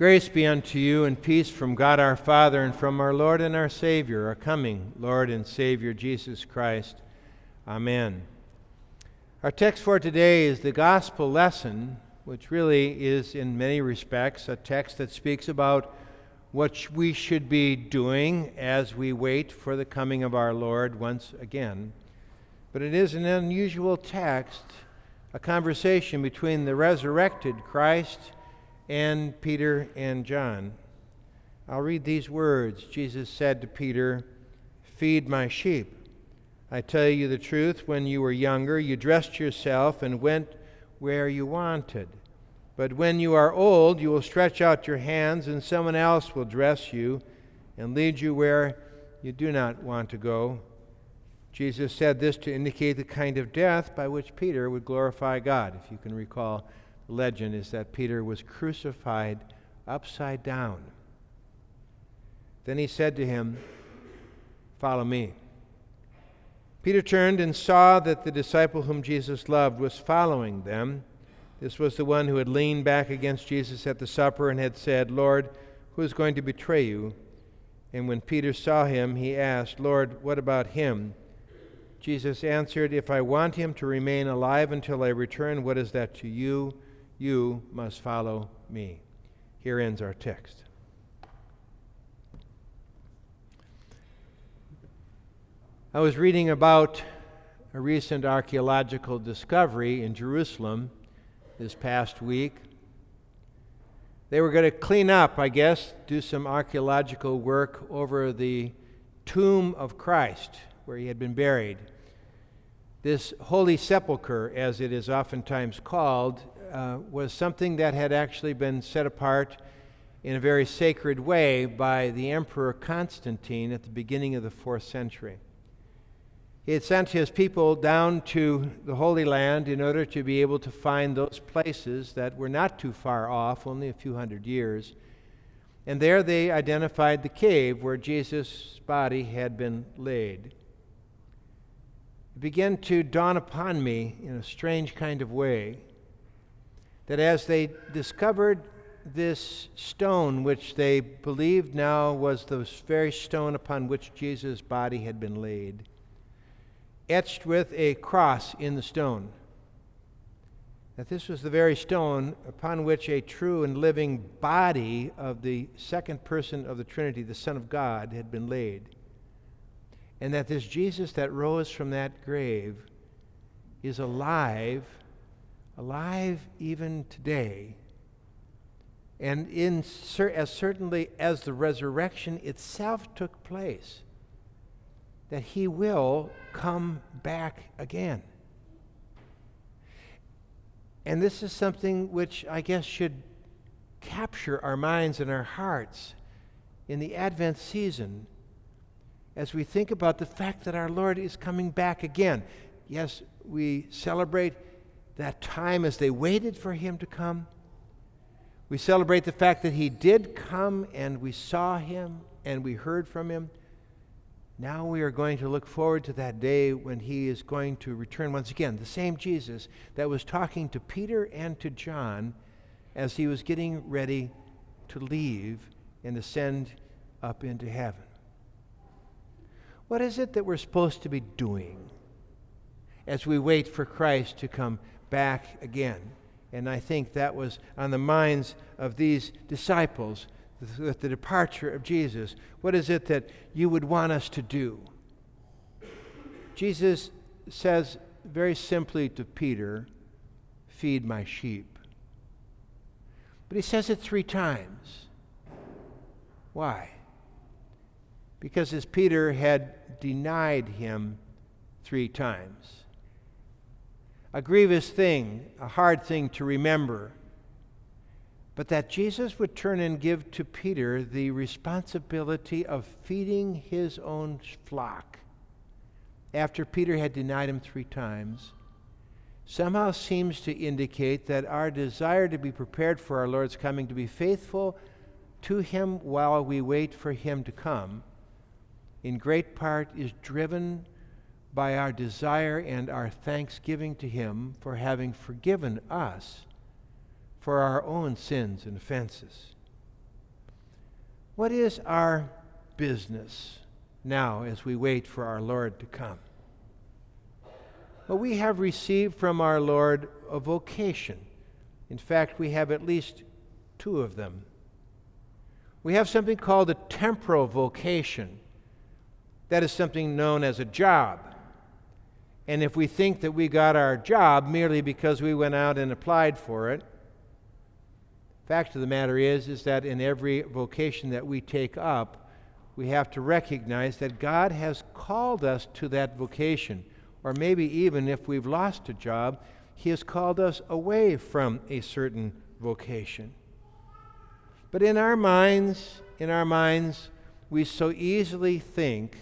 Grace be unto you and peace from God our Father and from our Lord and our Savior, our coming Lord and Savior Jesus Christ. Amen. Our text for today is the gospel lesson, which really is, in many respects, a text that speaks about what we should be doing as we wait for the coming of our Lord once again. But it is an unusual text, a conversation between the resurrected Christ and Peter and John. I'll read these words. Jesus said to Peter, Feed my sheep. I tell you the truth, when you were younger, you dressed yourself and went where you wanted. But when you are old, you will stretch out your hands, and someone else will dress you and lead you where you do not want to go. Jesus said this to indicate the kind of death by which Peter would glorify God, if you can recall legend is that Peter was crucified upside down. Then he said to him, Follow me. Peter turned and saw that the disciple whom Jesus loved was following them. This was the one who had leaned back against Jesus at the supper and had said, Lord, who is going to betray you? And when Peter saw him, he asked, Lord, what about him? Jesus answered, If I want him to remain alive until I return, what is that to you? You must follow me. Here ends our text. I was reading about a recent archaeological discovery in Jerusalem this past week. They were going to clean up, I guess, do some archaeological work over the tomb of Christ where he had been buried. This holy sepulchre, as it is oftentimes called, uh, was something that had actually been set apart in a very sacred way by the Emperor Constantine at the beginning of the fourth century. He had sent his people down to the Holy Land in order to be able to find those places that were not too far off, only a few hundred years. And there they identified the cave where Jesus' body had been laid. It began to dawn upon me in a strange kind of way that as they discovered this stone, which they believed now was the very stone upon which Jesus' body had been laid, etched with a cross in the stone, that this was the very stone upon which a true and living body of the second person of the Trinity, the Son of God, had been laid. And that this Jesus that rose from that grave is alive alive even today. And in, as certainly as the resurrection itself took place, that he will come back again. And this is something which I guess should capture our minds and our hearts in the Advent season as we think about the fact that our Lord is coming back again. Yes, we celebrate that time as they waited for him to come. We celebrate the fact that he did come and we saw him and we heard from him. Now we are going to look forward to that day when he is going to return once again. The same Jesus that was talking to Peter and to John as he was getting ready to leave and ascend up into heaven. What is it that we're supposed to be doing as we wait for Christ to come back again. And I think that was on the minds of these disciples with the departure of Jesus. What is it that you would want us to do? Jesus says very simply to Peter, Feed my sheep. But he says it three times. Why? Because as Peter had denied him three times a grievous thing, a hard thing to remember. But that Jesus would turn and give to Peter the responsibility of feeding his own flock after Peter had denied him three times somehow seems to indicate that our desire to be prepared for our Lord's coming, to be faithful to him while we wait for him to come, in great part is driven by our desire and our thanksgiving to Him for having forgiven us for our own sins and offenses. What is our business now as we wait for our Lord to come? Well, we have received from our Lord a vocation. In fact, we have at least two of them. We have something called a temporal vocation. That is something known as a job. And if we think that we got our job merely because we went out and applied for it, fact of the matter is is that in every vocation that we take up, we have to recognize that God has called us to that vocation. Or maybe even if we've lost a job, He has called us away from a certain vocation. But in our minds, in our minds, we so easily think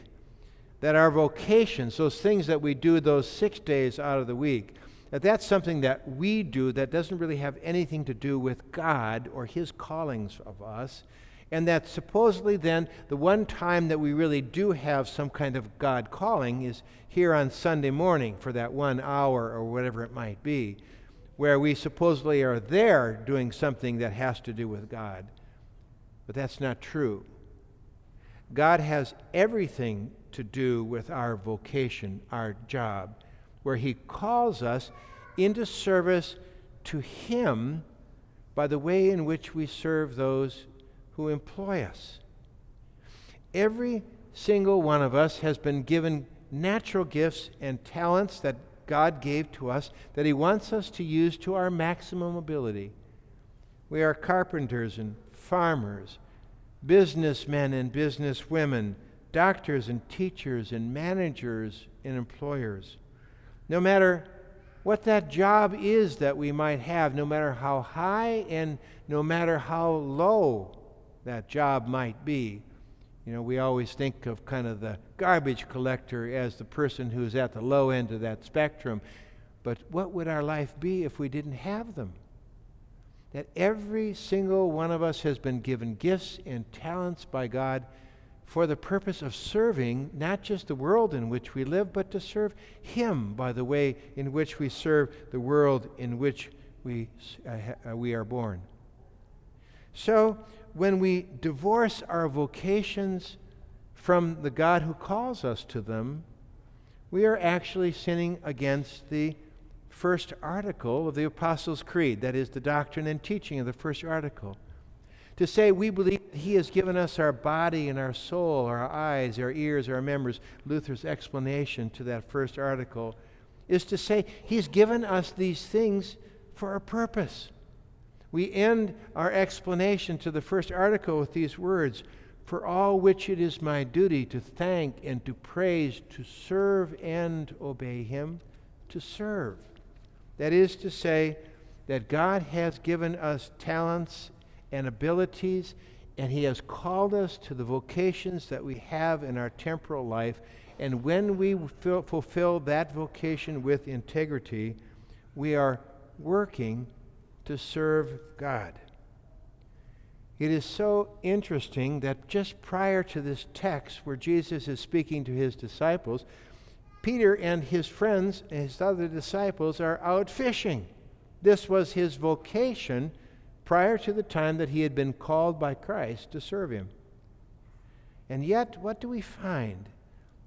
that our vocations, those things that we do those six days out of the week, that that's something that we do that doesn't really have anything to do with God or His callings of us. And that supposedly then the one time that we really do have some kind of God calling is here on Sunday morning for that one hour or whatever it might be, where we supposedly are there doing something that has to do with God. But that's not true. God has everything to do with our vocation, our job where He calls us into service to Him by the way in which we serve those who employ us. Every single one of us has been given natural gifts and talents that God gave to us that He wants us to use to our maximum ability. We are carpenters and farmers, businessmen and businesswomen, doctors and teachers and managers and employers. No matter what that job is that we might have, no matter how high and no matter how low that job might be. You know, we always think of kind of the garbage collector as the person who's at the low end of that spectrum. But what would our life be if we didn't have them? That every single one of us has been given gifts and talents by God for the purpose of serving not just the world in which we live, but to serve Him by the way in which we serve the world in which we, uh, uh, we are born. So, when we divorce our vocations from the God who calls us to them, we are actually sinning against the first article of the Apostles' Creed, that is, the doctrine and teaching of the first article to say we believe He has given us our body and our soul, our eyes, our ears, our members. Luther's explanation to that first article is to say He's given us these things for a purpose. We end our explanation to the first article with these words For all which it is my duty to thank and to praise, to serve and obey Him, to serve. That is to say, that God has given us talents and abilities, and He has called us to the vocations that we have in our temporal life. And when we fulfill that vocation with integrity, we are working to serve God. It is so interesting that just prior to this text where Jesus is speaking to his disciples, Peter and his friends, his other disciples, are out fishing. This was his vocation prior to the time that he had been called by Christ to serve him. And yet, what do we find?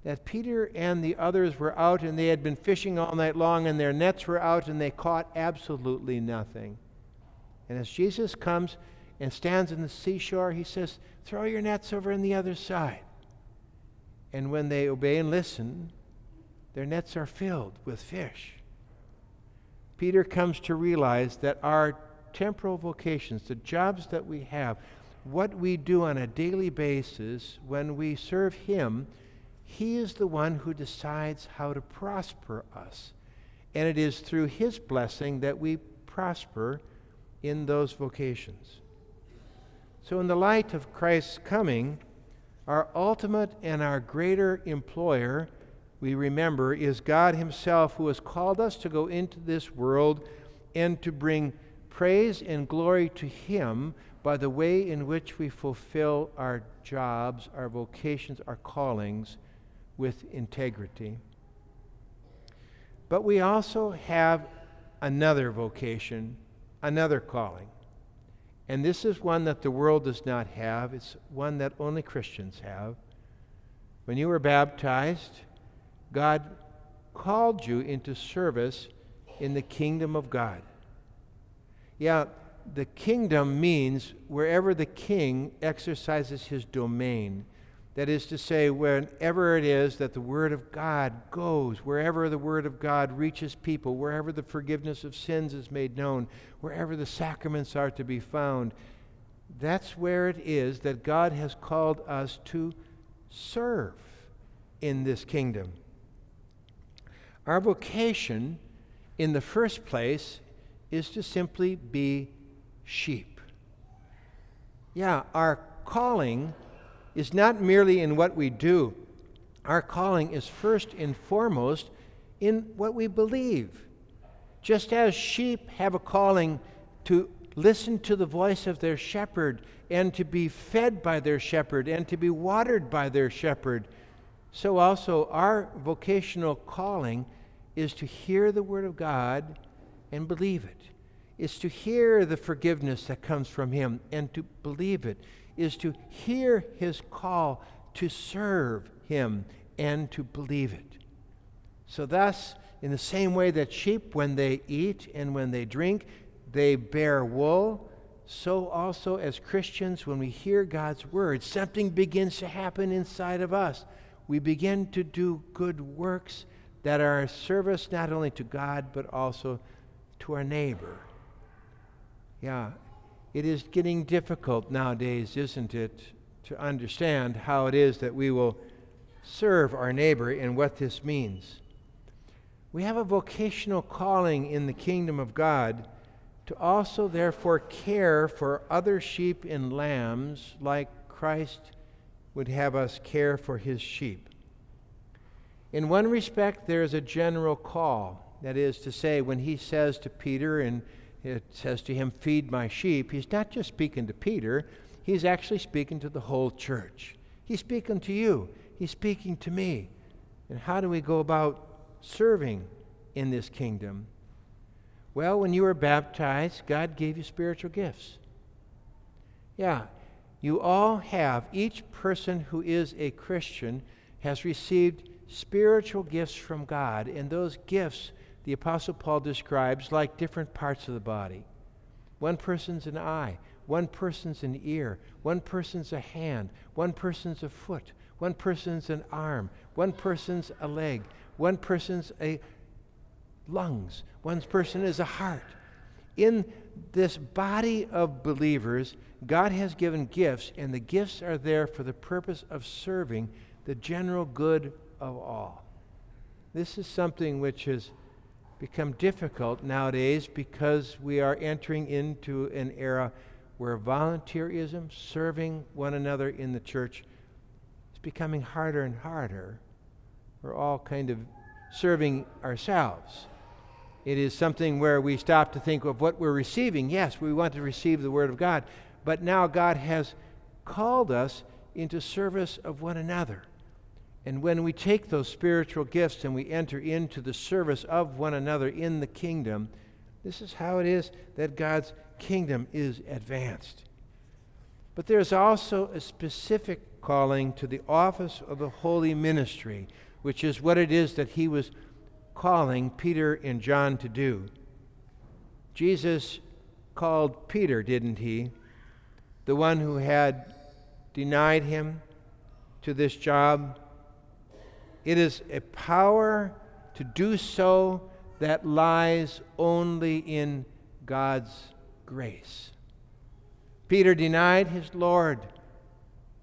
That Peter and the others were out and they had been fishing all night long and their nets were out and they caught absolutely nothing. And as Jesus comes and stands in the seashore, he says, Throw your nets over on the other side. And when they obey and listen, their nets are filled with fish. Peter comes to realize that our temporal vocations, the jobs that we have, what we do on a daily basis when we serve Him, He is the one who decides how to prosper us. And it is through His blessing that we prosper in those vocations. So, in the light of Christ's coming, our ultimate and our greater employer, we remember, is God Himself who has called us to go into this world and to bring praise and glory to Him by the way in which we fulfill our jobs, our vocations, our callings with integrity. But we also have another vocation, another calling, And this is one that the world does not have, it's one that only Christians have. When you were baptized, God called you into service in the kingdom of God. Yeah, the kingdom means wherever the king exercises his domain. That is to say, wherever it is that the Word of God goes, wherever the Word of God reaches people, wherever the forgiveness of sins is made known, wherever the sacraments are to be found, that's where it is that God has called us to serve in this kingdom. Our vocation, in the first place, is to simply be sheep. Yeah, our calling is not merely in what we do, our calling is first and foremost in what we believe. Just as sheep have a calling to listen to the voice of their shepherd and to be fed by their shepherd and to be watered by their shepherd, so also our vocational calling is to hear the Word of God and believe it, is to hear the forgiveness that comes from Him and to believe it, is to hear His call to serve Him and to believe it. So, thus, in the same way that sheep, when they eat and when they drink, they bear wool, so also as Christians, when we hear God's word, something begins to happen inside of us we begin to do good works that are a service not only to God, but also to our neighbor. Yeah, it is getting difficult nowadays, isn't it, to understand how it is that we will serve our neighbor and what this means. We have a vocational calling in the kingdom of God to also, therefore, care for other sheep and lambs like Christ would have us care for his sheep. In one respect, there is a general call. That is to say, when he says to Peter, and it says to him, Feed my sheep, he's not just speaking to Peter, he's actually speaking to the whole church. He's speaking to you, he's speaking to me. And how do we go about serving in this kingdom? Well, when you were baptized, God gave you spiritual gifts. Yeah, you all have, each person who is a Christian has received spiritual gifts from God, and those gifts the Apostle Paul describes like different parts of the body. One person's an eye, one person's an ear, one person's a hand, one person's a foot, one person's an arm, one person's a leg, one person's a lungs, one person is a heart. In this body of believers, God has given gifts, and the gifts are there for the purpose of serving the general good of all. This is something which has become difficult nowadays because we are entering into an era where volunteerism, serving one another in the church, is becoming harder and harder. We're all kind of serving ourselves. It is something where we stop to think of what we're receiving. Yes, we want to receive the Word of God, but now God has called us into service of one another. And when we take those spiritual gifts and we enter into the service of one another in the kingdom, this is how it is that God's kingdom is advanced. But there's also a specific calling to the office of the holy ministry, which is what it is that he was calling Peter and John to do. Jesus called Peter, didn't he? The one who had denied him to this job it is a power to do so that lies only in God's grace. Peter denied his Lord,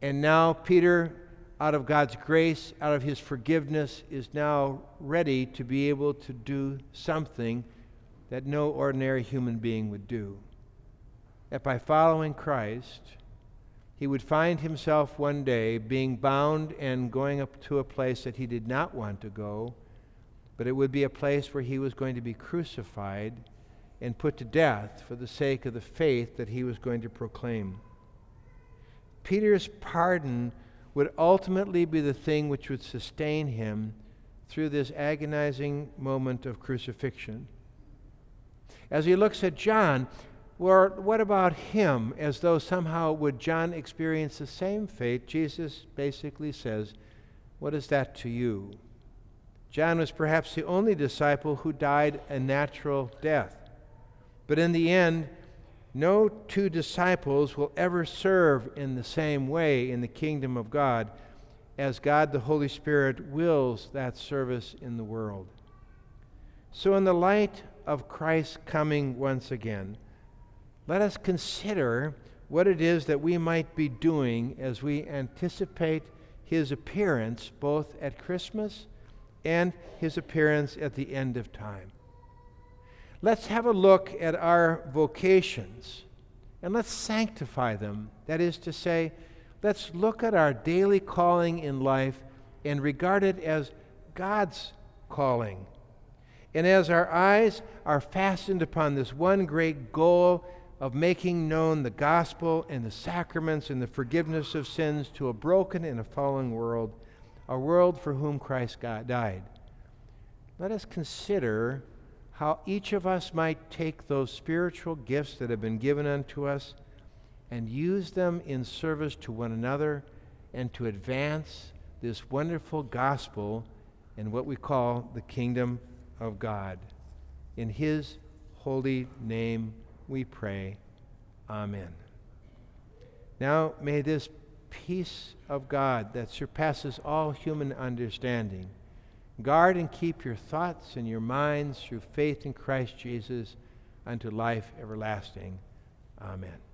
and now Peter, out of God's grace, out of his forgiveness, is now ready to be able to do something that no ordinary human being would do. That by following Christ, he would find himself one day being bound and going up to a place that he did not want to go, but it would be a place where he was going to be crucified and put to death for the sake of the faith that he was going to proclaim. Peter's pardon would ultimately be the thing which would sustain him through this agonizing moment of crucifixion. As he looks at John, Lord, what about him? As though somehow would John experience the same fate? Jesus basically says, What is that to you? John was perhaps the only disciple who died a natural death. But in the end, no two disciples will ever serve in the same way in the kingdom of God as God the Holy Spirit wills that service in the world. So, in the light of Christ's coming once again, let us consider what it is that we might be doing as we anticipate his appearance both at Christmas and his appearance at the end of time. Let's have a look at our vocations and let's sanctify them. That is to say, let's look at our daily calling in life and regard it as God's calling. And as our eyes are fastened upon this one great goal of making known the gospel and the sacraments and the forgiveness of sins to a broken and a fallen world, a world for whom Christ God died, let us consider how each of us might take those spiritual gifts that have been given unto us and use them in service to one another and to advance this wonderful gospel in what we call the kingdom of God. In His holy name we pray. Amen. Now may this peace of God that surpasses all human understanding Guard and keep your thoughts and your minds through faith in Christ Jesus unto life everlasting. Amen.